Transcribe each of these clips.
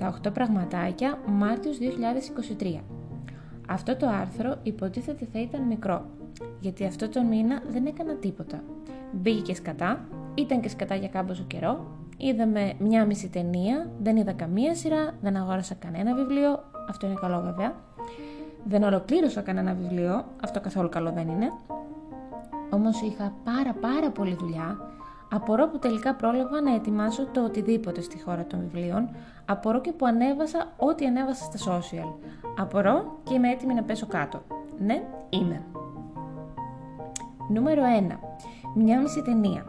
Τα 8 πραγματάκια Μάρτιος 2023. Αυτό το άρθρο υποτίθεται θα ήταν μικρό, γιατί αυτό το μήνα δεν έκανα τίποτα. Μπήκε και σκατά, ήταν και σκατά για κάμποσο καιρό, είδαμε μια μισή ταινία, δεν είδα καμία σειρά, δεν αγόρασα κανένα βιβλίο, αυτό είναι καλό βέβαια. Δεν ολοκλήρωσα κανένα βιβλίο, αυτό καθόλου καλό δεν είναι. Όμως είχα πάρα πάρα πολλή δουλειά Απορώ που τελικά πρόλαβα να ετοιμάσω το οτιδήποτε στη χώρα των βιβλίων. Απορώ και που ανέβασα ό,τι ανέβασα στα social. Απορώ και είμαι έτοιμη να πέσω κάτω. Ναι, είμαι. Νούμερο 1. Μια μισή ταινία.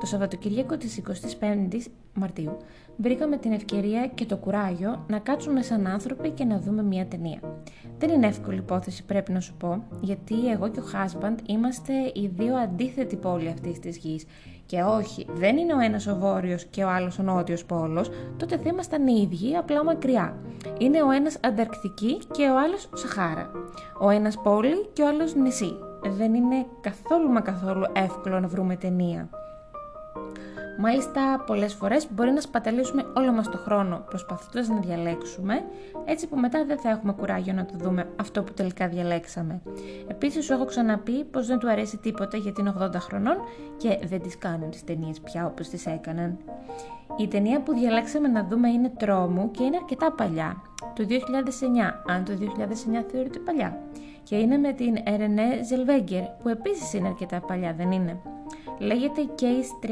Το Σαββατοκύριακο της 25ης Μαρτίου βρήκαμε την ευκαιρία και το κουράγιο να κάτσουμε σαν άνθρωποι και να δούμε μια ταινία. Δεν είναι εύκολη υπόθεση πρέπει να σου πω, γιατί εγώ και ο husband είμαστε οι δύο αντίθετοι πόλοι αυτής της γης και όχι, δεν είναι ο ένας ο βόρειος και ο άλλος ο νότιος πόλος, τότε θα ήμασταν οι ίδιοι, απλά μακριά. Είναι ο ένας Ανταρκτική και ο άλλος Σαχάρα. Ο ένας πόλη και ο άλλος νησί. Δεν είναι καθόλου μα καθόλου εύκολο να βρούμε ταινία. Μάλιστα, πολλές φορές μπορεί να σπαταλήσουμε όλο μας το χρόνο προσπαθώντας να διαλέξουμε, έτσι που μετά δεν θα έχουμε κουράγιο να το δούμε αυτό που τελικά διαλέξαμε. Επίσης, σου έχω ξαναπεί πως δεν του αρέσει τίποτα γιατί είναι 80 χρονών και δεν τι κάνουν τις ταινίες πια όπως τις έκαναν. Η ταινία που διαλέξαμε να δούμε είναι τρόμου και είναι αρκετά παλιά, το 2009, αν το 2009 θεωρείται παλιά. Και είναι με την Ερενέ Ζελβέγκερ, που επίσης είναι αρκετά παλιά, δεν είναι; Λέγεται Case 39,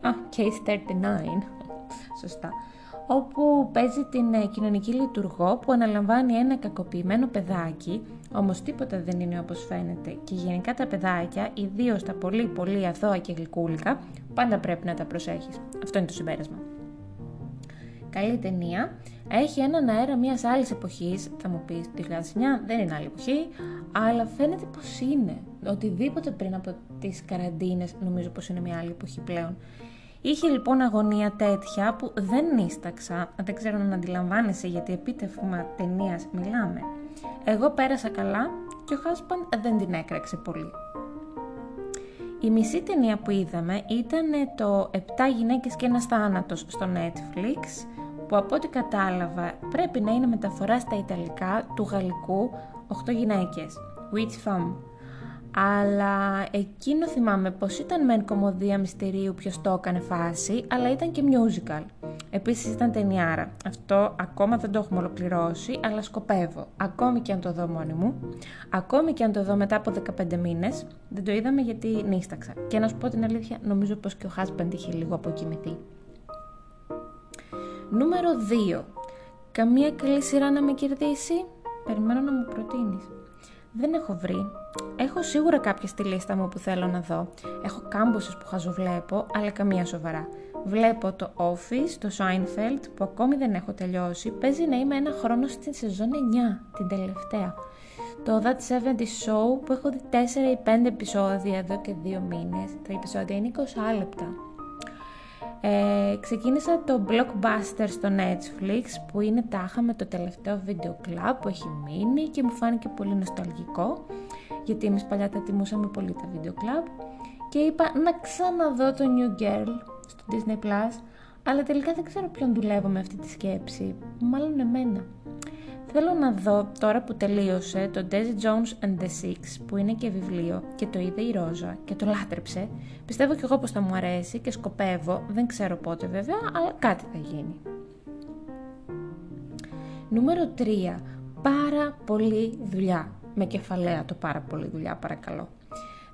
α, Case 39, σωστά, όπου παίζει την ε, κοινωνική λειτουργό που αναλαμβάνει ένα κακοποιημένο παιδάκι, όμως τίποτα δεν είναι όπως φαίνεται και γενικά τα παιδάκια, ιδίως τα πολύ πολύ αθώα και γλυκούλικα, πάντα πρέπει να τα προσέχεις. Αυτό είναι το συμπέρασμα. Καλή ταινία. Έχει έναν αέρα μιας άλλης εποχής. Θα μου πεις το 2009 δεν είναι άλλη εποχή, αλλά φαίνεται πως είναι. Οτιδήποτε πριν από τις καραντίνες, νομίζω πως είναι μια άλλη εποχή πλέον. Είχε λοιπόν αγωνία τέτοια που δεν νίσταξα, δεν ξέρω αν αντιλαμβάνεσαι γιατί επίτευγμα ταινίας μιλάμε. Εγώ πέρασα καλά και ο Χάσπαν δεν την έκραξε πολύ. Η μισή ταινία που είδαμε ήταν το «7 γυναίκες και ένας θάνατος» στο Netflix που από ό,τι κατάλαβα πρέπει να είναι μεταφορά στα Ιταλικά του γαλλικού 8 γυναίκες, Witch Femme. Αλλά εκείνο θυμάμαι πως ήταν μεν κομμωδία μυστηρίου ποιος το έκανε φάση, αλλά ήταν και musical. Επίσης ήταν ταινιάρα. Αυτό ακόμα δεν το έχουμε ολοκληρώσει, αλλά σκοπεύω. Ακόμη και αν το δω μόνη μου, ακόμη και αν το δω μετά από 15 μήνες, δεν το είδαμε γιατί νίσταξα. Και να σου πω την αλήθεια, νομίζω πως και ο husband είχε λίγο αποκοιμηθεί. Νούμερο 2. Καμία καλή σειρά να με κερδίσει; Περιμένω να μου προτείνεις. Δεν έχω βρει. Έχω σίγουρα κάποια στη λίστα μου που θέλω να δω. Έχω κάμποσες που χαζοβλέπω, αλλά καμία σοβαρά. Βλέπω το Office, το Seinfeld, που ακόμη δεν έχω τελειώσει. Παίζει να είμαι ένα χρόνο στην σεζόν 9, την τελευταία. Το That 70 Show που έχω δει 4 ή 5 επεισόδια εδώ και 2 μήνες. Τα επεισόδια είναι 20 λεπτά. Ε, ξεκίνησα το Blockbuster στο Netflix που είναι τάχα με το τελευταίο βίντεο club που έχει μείνει και μου φάνηκε πολύ νοσταλγικό γιατί εμείς παλιά τα τιμούσαμε πολύ τα βίντεο club και είπα να ξαναδώ το New Girl στο Disney Plus αλλά τελικά δεν ξέρω ποιον δουλεύω με αυτή τη σκέψη, μάλλον εμένα. Θέλω να δω τώρα που τελείωσε το Daisy Jones and the Six που είναι και βιβλίο και το είδε η Ρόζα και το λάτρεψε. Πιστεύω κι εγώ πως θα μου αρέσει και σκοπεύω, δεν ξέρω πότε βέβαια, αλλά κάτι θα γίνει. Νούμερο 3. Πάρα πολύ δουλειά. Με κεφαλαία το πάρα πολύ δουλειά παρακαλώ.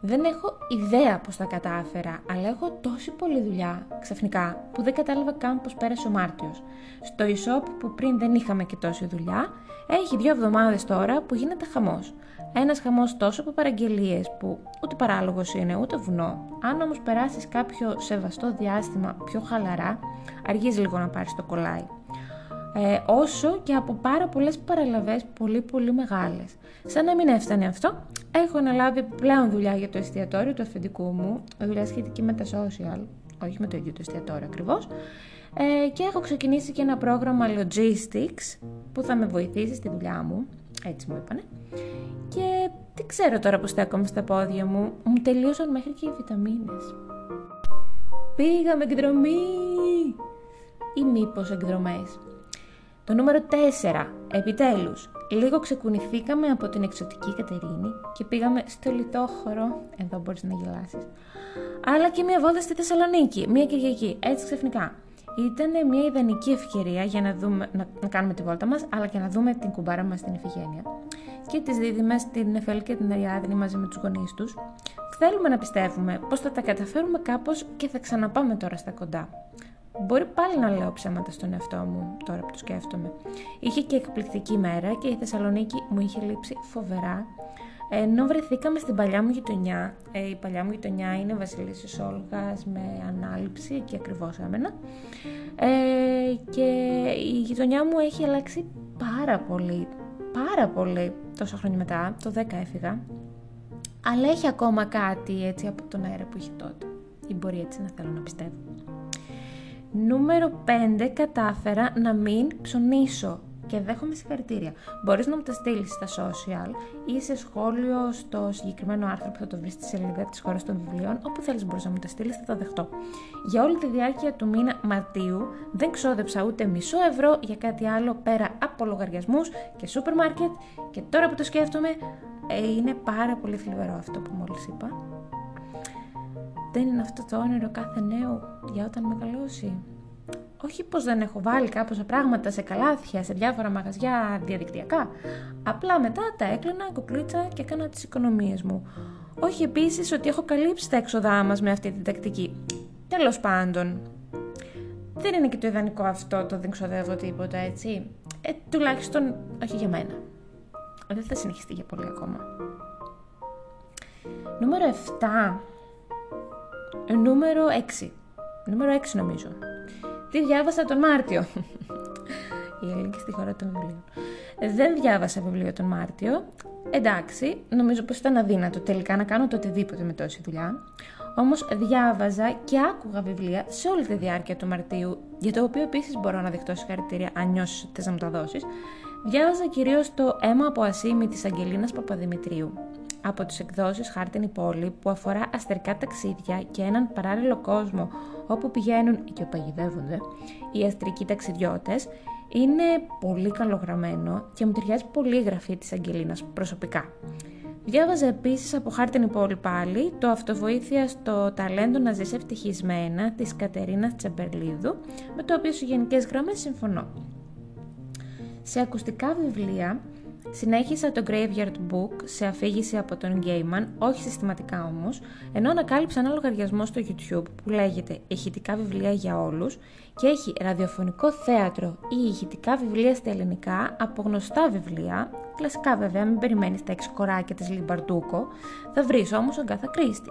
Δεν έχω ιδέα πώς τα κατάφερα, αλλά έχω τόση πολλή δουλειά ξαφνικά που δεν κατάλαβα καν πώς πέρασε ο Μάρτιος. Στο e-shop που πριν δεν είχαμε και τόση δουλειά, έχει δύο εβδομάδες τώρα που γίνεται χαμός. Ένας χαμός τόσο από παραγγελίες που ούτε παράλογος είναι ούτε βουνό. Αν όμως περάσεις κάποιο σεβαστό διάστημα πιο χαλαρά, αργείς λίγο να πάρεις το κολλάι. ε, όσο και από πάρα πολλές παραλαβές πολύ πολύ μεγάλες. Σαν να μην έφτανε αυτό, έχω αναλάβει πλέον δουλειά για το εστιατόριο του αφεντικού μου, δουλειά σχετική με τα social, όχι με το ίδιο το εστιατόριο ακριβώς, ε, και έχω ξεκινήσει και ένα πρόγραμμα logistics που θα με βοηθήσει στη δουλειά μου, έτσι μου είπανε. Και τι ξέρω τώρα που στέκομαι στα πόδια μου, μου τελείωσαν μέχρι και οι βιταμίνες. Πήγαμε εκδρομή! Ή μήπως εκδρομές. Το νούμερο 4. Επιτέλους. Λίγο ξεκουνηθήκαμε από την εξωτική Κατερίνη και πήγαμε στο λιτόχωρο. Εδώ μπορείς να γελάσεις. Αλλά και μια βόλτα στη Θεσσαλονίκη. Μια Κυριακή. Έτσι ξαφνικά. Ήταν μια ιδανική ευκαιρία για να, δούμε, να, να κάνουμε τη βόλτα μας, αλλά και να δούμε την κουμπάρα μας στην Ιφηγένεια. Και τις δίδυμες, την Εφέλη και την Αριάδνη μαζί με τους γονείς τους. Θέλουμε να πιστεύουμε πως θα τα καταφέρουμε κάπως και θα ξαναπάμε τώρα στα κοντά. Μπορεί πάλι να λέω ψέματα στον εαυτό μου, τώρα που το σκέφτομαι. Είχε και εκπληκτική μέρα και η Θεσσαλονίκη μου είχε λείψει φοβερά. Ενώ βρεθήκαμε στην παλιά μου γειτονιά, ε, η παλιά μου γειτονιά είναι Βασιλίσσης Όλγας με ανάληψη, εκεί ακριβώς έμενα. Ε, και η γειτονιά μου έχει αλλάξει πάρα πολύ, πάρα πολύ τόσα χρόνια μετά, το 10 έφυγα. Αλλά έχει ακόμα κάτι έτσι από τον αέρα που είχε τότε. Ή μπορεί έτσι να θέλω να πιστεύω. Νούμερο 5 κατάφερα να μην ψωνίσω και δέχομαι συγχαρητήρια. Μπορείς να μου τα στείλεις στα social ή σε σχόλιο στο συγκεκριμένο άρθρο που θα το βρεις στη σελίδα της χώρας των βιβλίων. Όπου θέλεις μπορείς να μου τα στείλεις, θα τα δεχτώ. Για όλη τη διάρκεια του μήνα Μαρτίου δεν ξόδεψα ούτε μισό ευρώ για κάτι άλλο πέρα από λογαριασμούς και σούπερ μάρκετ. Και τώρα που το σκέφτομαι, ε, είναι πάρα πολύ θλιβερό αυτό που μόλις είπα. Δεν είναι αυτό το όνειρο κάθε νέου για όταν μεγαλώσει. Όχι πως δεν έχω βάλει κάποια πράγματα σε καλάθια, σε διάφορα μαγαζιά διαδικτυακά. Απλά μετά τα έκλεινα κουκλίτσα και έκανα τις οικονομίες μου. Όχι επίσης ότι έχω καλύψει τα έξοδά μας με αυτή την τακτική. Τέλος πάντων, δεν είναι και το ιδανικό αυτό το δεν ξοδεύω τίποτα, έτσι. Ε, τουλάχιστον όχι για μένα. Δεν θα συνεχιστεί για πολύ ακόμα. Νούμερο 7 Νούμερο 6. Νούμερο 6 νομίζω. Τι διάβασα τον Μάρτιο; Η Ελληνική στη χώρα των βιβλίων. Δεν διάβασα βιβλίο τον Μάρτιο. Εντάξει, νομίζω πως ήταν αδύνατο τελικά να κάνω το οτιδήποτε με τόση δουλειά. Όμως διάβαζα και άκουγα βιβλία σε όλη τη διάρκεια του Μαρτίου, για το οποίο επίσης μπορώ να δεχτώ συγχαρητήρια αν νιώσεις ότι θες να μου τα δώσεις. Διάβαζα κυρίως το «Αίμα από ασήμι» της Αγγελίνας Παπαδημητρίου από τις εκδόσεις Χάρτινη Πόλη που αφορά αστερικά ταξίδια και έναν παράλληλο κόσμο όπου πηγαίνουν και παγιδεύονται οι αστρικοί ταξιδιώτες είναι πολύ καλογραμμένο και μου ταιριάζει πολύ η γραφή της Αγγελίνας προσωπικά. Διάβαζα επίσης από Χάρτινη Πόλη πάλι το «Αυτοβοήθεια στο ταλέντο να ζεις ευτυχισμένα» της Κατερίνας Τσεμπερλίδου με το οποίο σε γενικές γραμμές συμφωνώ. Σε ακουστικά βιβλία Συνέχισα το Graveyard Book σε αφήγηση από τον Gaiman, όχι συστηματικά όμως, ενώ ανακάλυψα ένα λογαριασμό στο YouTube που λέγεται «Ηχητικά βιβλία για όλους» και έχει ραδιοφωνικό θέατρο ή ηχητικά βιβλία στα ελληνικά από γνωστά βιβλία, κλασικά βέβαια, μην περιμένεις τα έξι κοράκια της Λιμπαρτούκο, θα βρεις όμως Αγκάθα Κρίστη.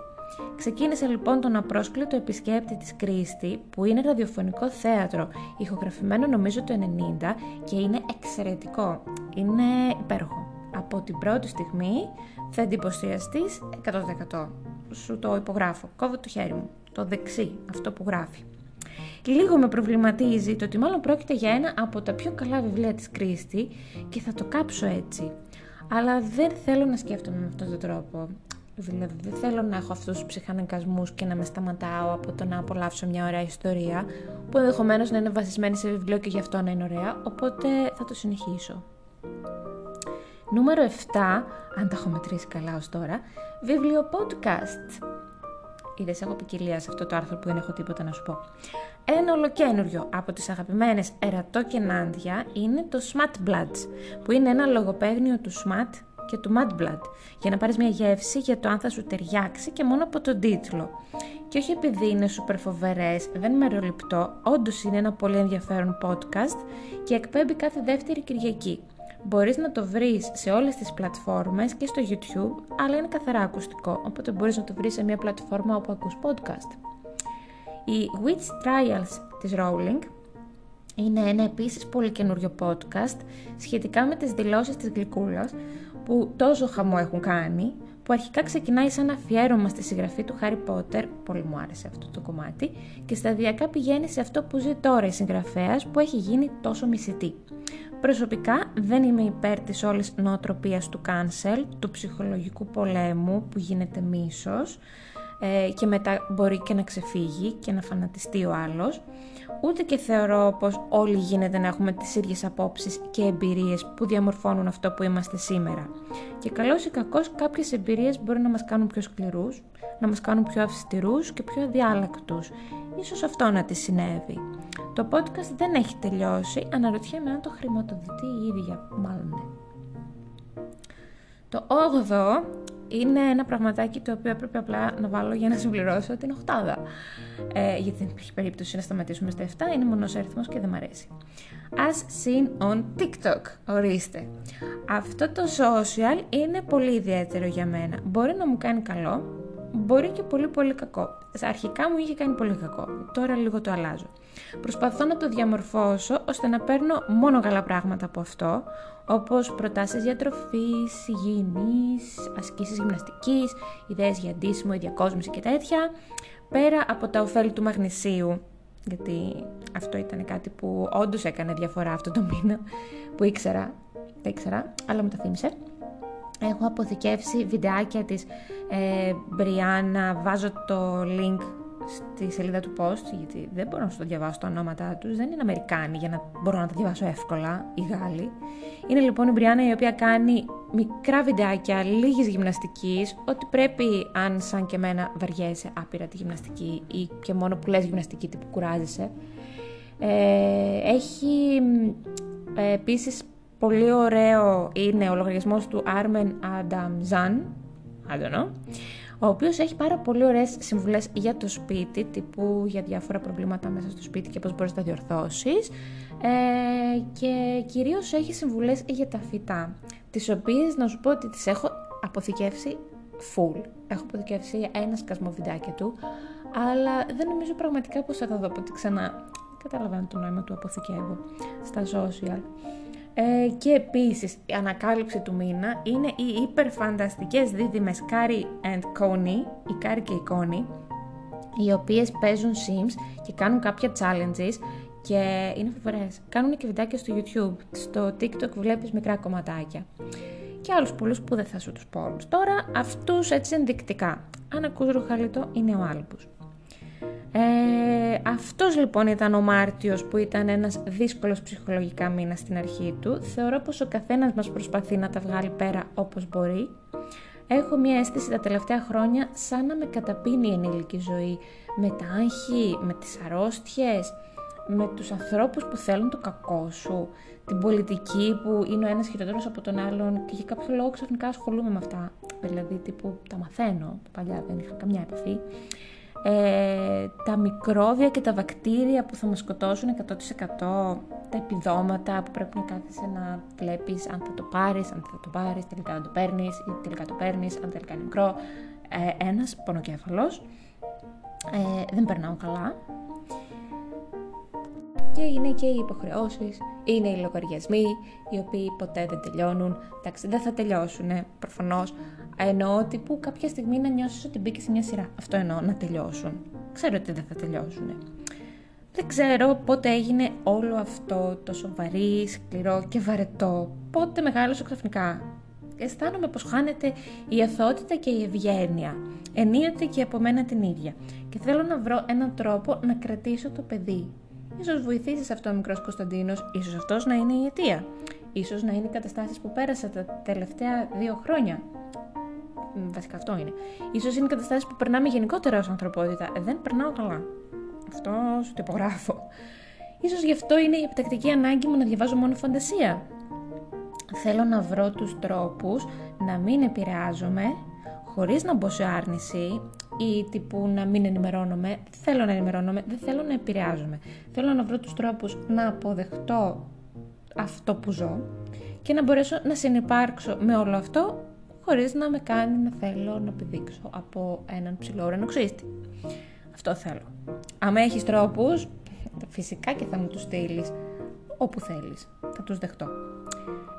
Ξεκίνησε λοιπόν τον απρόσκλητο επισκέπτη της Κρίστη, που είναι ραδιοφωνικό θέατρο, ηχογραφημένο νομίζω το 90 και είναι εξαιρετικό. Είναι υπέροχο. Από την πρώτη στιγμή θα εντυπωσιαστείς 100%. Σου το υπογράφω. Κόβω το χέρι μου. Το δεξί, αυτό που γράφει. Λίγο με προβληματίζει το ότι μάλλον πρόκειται για ένα από τα πιο καλά βιβλία της Κρίστη και θα το κάψω έτσι. Αλλά δεν θέλω να σκέφτομαι με αυτόν τον τρόπο. Δηλαδή δεν θέλω να έχω αυτούς τους ψυχαναγκασμούς και να με σταματάω από το να απολαύσω μια ωραία ιστορία που ενδεχομένως να είναι βασισμένη σε βιβλίο και γι' αυτό να είναι ωραία, οπότε θα το συνεχίσω. Νούμερο 7, αν τα έχω μετρήσει καλά ως τώρα, βιβλίο podcast. Είδες, έχω ποικιλία σε αυτό το άρθρο που δεν έχω τίποτα να σου πω. Ένα ολοκένουργιο από τις αγαπημένες Ερατό και Νάντια είναι το Smart Bloods, που είναι ένα λογοπαίγνιο του Smart και του Mad Blood για να πάρεις μια γεύση για το αν θα σου ταιριάξει και μόνο από τον τίτλο. Και όχι επειδή είναι σούπερ φοβερές, δεν μεροληπτώ, όντως είναι ένα πολύ ενδιαφέρον podcast και εκπέμπει κάθε δεύτερη Κυριακή. Μπορείς να το βρεις σε όλες τις πλατφόρμες και στο YouTube, αλλά είναι καθαρά ακουστικό, οπότε μπορείς να το βρεις σε μια πλατφόρμα όπου ακούς podcast. Η Witch Trials της Rowling Είναι ένα επίσης πολύ καινούριο podcast σχετικά με τις δηλώσεις της Γλυκούλας που τόσο χαμό έχουν κάνει, που αρχικά ξεκινάει σαν αφιέρωμα στη συγγραφή του Χάρι Πότερ, πολύ μου άρεσε αυτό το κομμάτι, και σταδιακά πηγαίνει σε αυτό που ζει τώρα η συγγραφέας που έχει γίνει τόσο μισητή. Προσωπικά δεν είμαι υπέρ της όλης νοοτροπίας του cancel, του ψυχολογικού πολέμου που γίνεται μίσος ε, και μετά μπορεί και να ξεφύγει και να φανατιστεί ο άλλος. Ούτε και θεωρώ πως όλοι γίνεται να έχουμε τις ίδιες απόψεις και εμπειρίες που διαμορφώνουν αυτό που είμαστε σήμερα. Και καλώς ή κακώς κάποιες εμπειρίες μπορεί να μας κάνουν πιο σκληρούς, να μας κάνουν πιο αυστηρούς και πιο αδιάλακτους. Ίσως αυτό να τη συνέβη. Το podcast δεν έχει τελειώσει, αναρωτιέμαι αν το χρηματοδοτεί η ίδια, μάλλον ναι. Το 8ο είναι ένα πραγματάκι το οποίο έπρεπε απλά να βάλω για να συμπληρώσω την οχτάδα. Ε, γιατί δεν υπήρχε περίπτωση να σταματήσουμε στα 7, είναι μονός αριθμός και δεν μ' αρέσει. As seen on TikTok, ορίστε. Αυτό το social είναι πολύ ιδιαίτερο για μένα. Μπορεί να μου κάνει καλό, μπορεί και πολύ πολύ κακό. Αρχικά μου είχε κάνει πολύ κακό, τώρα λίγο το αλλάζω. Προσπαθώ να το διαμορφώσω ώστε να παίρνω μόνο καλά πράγματα από αυτό, όπως προτάσεις διατροφής, υγιεινής, ασκήσεις γυμναστικής, ιδέες για αντίσιμο, η διακόσμηση και τέτοια, πέρα από τα ωφέλη του μαγνησίου, γιατί αυτό ήταν κάτι που όντως έκανε διαφορά αυτό το μήνα, που ήξερα, δεν ήξερα, αλλά μου τα θύμισε. Έχω αποθηκεύσει βιντεάκια της ε, Μπριάννα, βάζω το link στη σελίδα του post, γιατί δεν μπορώ να σου το διαβάσω τα ονόματά τους, δεν είναι Αμερικάνοι για να μπορώ να τα διαβάσω εύκολα, οι Γάλλοι. Είναι λοιπόν η Μπριάννα η οποία κάνει μικρά βιντεάκια λίγης γυμναστικής, ότι πρέπει αν σαν και εμένα βαριέσαι άπειρα τη γυμναστική ή και μόνο που λες γυμναστική τύπου κουράζεσαι. Ε, έχει ε, επίσης πολύ ωραίο είναι ο λογαριασμός του Armen Adamzan, I don't know, ο οποίος έχει πάρα πολύ ωραίες συμβουλές για το σπίτι, τύπου για διάφορα προβλήματα μέσα στο σπίτι και πώς μπορείς να τα διορθώσεις ε, και κυρίως έχει συμβουλές για τα φυτά, τις οποίες να σου πω ότι τις έχω αποθηκεύσει full. Έχω αποθηκεύσει ένα σκασμό βιντεάκια του, αλλά δεν νομίζω πραγματικά πως θα τα δω ποτέ ξανά. Καταλαβαίνω το νόημα του αποθηκεύω στα social. Ε, και επίσης η ανακάλυψη του μήνα είναι οι υπερφανταστικές δίδυμες Κάρι and Connie, η Κάρι και η Connie, οι οποίες παίζουν Sims και κάνουν κάποια challenges και είναι φοβερές. Κάνουν και βιντεάκια στο YouTube, στο TikTok βλέπεις μικρά κομματάκια. Και άλλους πολλούς που δεν θα σου τους πω όλους. Τώρα αυτούς έτσι ενδεικτικά. Αν ακούς ροχαλητό είναι ο Άλμπους. Ε, αυτός λοιπόν ήταν ο Μάρτιος που ήταν ένας δύσκολος ψυχολογικά μήνας στην αρχή του. Θεωρώ πως ο καθένας μας προσπαθεί να τα βγάλει πέρα όπως μπορεί. Έχω μια αίσθηση τα τελευταία χρόνια σαν να με καταπίνει η ενήλικη ζωή με τα άγχη, με τις αρρώστιες, με τους ανθρώπους που θέλουν το κακό σου, την πολιτική που είναι ο ένας χειρότερος από τον άλλον και για κάποιο λόγο ξαφνικά ασχολούμαι με αυτά. Δηλαδή τύπου τα μαθαίνω, παλιά δεν είχα καμιά επαφή ε, τα μικρόβια και τα βακτήρια που θα μας σκοτώσουν 100% τα επιδόματα που πρέπει να κάθεσαι να βλέπεις αν θα το πάρεις, αν θα το πάρεις, τελικά αν το παίρνεις ή τελικά το παίρνεις, αν τελικά είναι μικρό. Ε, ένας πονοκέφαλος, ε, δεν περνάω καλά. Και είναι και οι υποχρεώσεις, είναι οι λογαριασμοί, οι οποίοι ποτέ δεν τελειώνουν. Εντάξει, δεν θα τελειώσουν, προφανώς, Εννοώ ότι που κάποια στιγμή να νιώσεις ότι μπήκες σε μια σειρά. Αυτό εννοώ, να τελειώσουν. Ξέρω ότι δεν θα τελειώσουν. Δεν ξέρω πότε έγινε όλο αυτό το σοβαρή, σκληρό και βαρετό. Πότε μεγάλωσε ξαφνικά. Αισθάνομαι πως χάνεται η αθότητα και η ευγένεια. Ενίοτε και από μένα την ίδια. Και θέλω να βρω έναν τρόπο να κρατήσω το παιδί. Ίσως βοηθήσεις αυτό ο μικρός Κωνσταντίνος, ίσως αυτός να είναι η αιτία. Ίσως να είναι οι καταστάσεις που πέρασα τα τελευταία δύο χρόνια βασικά αυτό είναι. Ίσως είναι καταστάσεις που περνάμε γενικότερα ως ανθρωπότητα. Ε, δεν περνάω καλά. Αυτό σου το υπογράφω. Ίσως γι' αυτό είναι η επιτακτική ανάγκη μου να διαβάζω μόνο φαντασία. Θέλω να βρω τους τρόπους να μην επηρεάζομαι χωρίς να μπω σε άρνηση ή τύπου να μην ενημερώνομαι. Δεν θέλω να ενημερώνομαι, δεν θέλω να επηρεάζομαι. Θέλω να βρω τους τρόπους να αποδεχτώ αυτό που ζω και να μπορέσω να συνεπάρξω με όλο αυτό χωρίς να με κάνει να θέλω να πηδήξω από έναν ψηλό ουρανοξύστη. Αυτό θέλω. Αν έχεις τρόπους, φυσικά και θα μου τους στείλεις όπου θέλεις. Θα τους δεχτώ.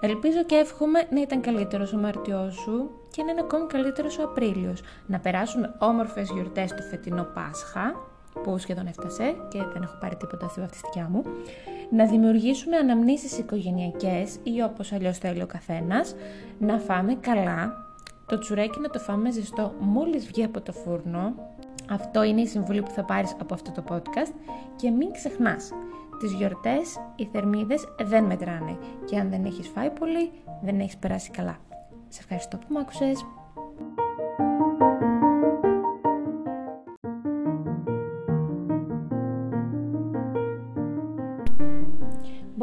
Ελπίζω και εύχομαι να ήταν καλύτερος ο Μαρτιός σου και να είναι ακόμη καλύτερος ο Απρίλιος. Να περάσουμε όμορφες γιορτές το φετινό Πάσχα, που σχεδόν έφτασε και δεν έχω πάρει τίποτα στη βαφτιστικιά μου. Να δημιουργήσουμε αναμνήσεις οικογενειακές ή όπως αλλιώς θέλει ο καθένας. Να φάμε καλά. Το τσουρέκι να το φάμε ζεστό μόλις βγει από το φούρνο. Αυτό είναι η συμβουλή που θα πάρεις από αυτό το podcast. Και μην ξεχνάς, τις γιορτές οι θερμίδες δεν μετράνε και αν δεν έχεις φάει πολύ δεν έχεις περάσει καλά. Σε ευχαριστώ που μ' άκουσες.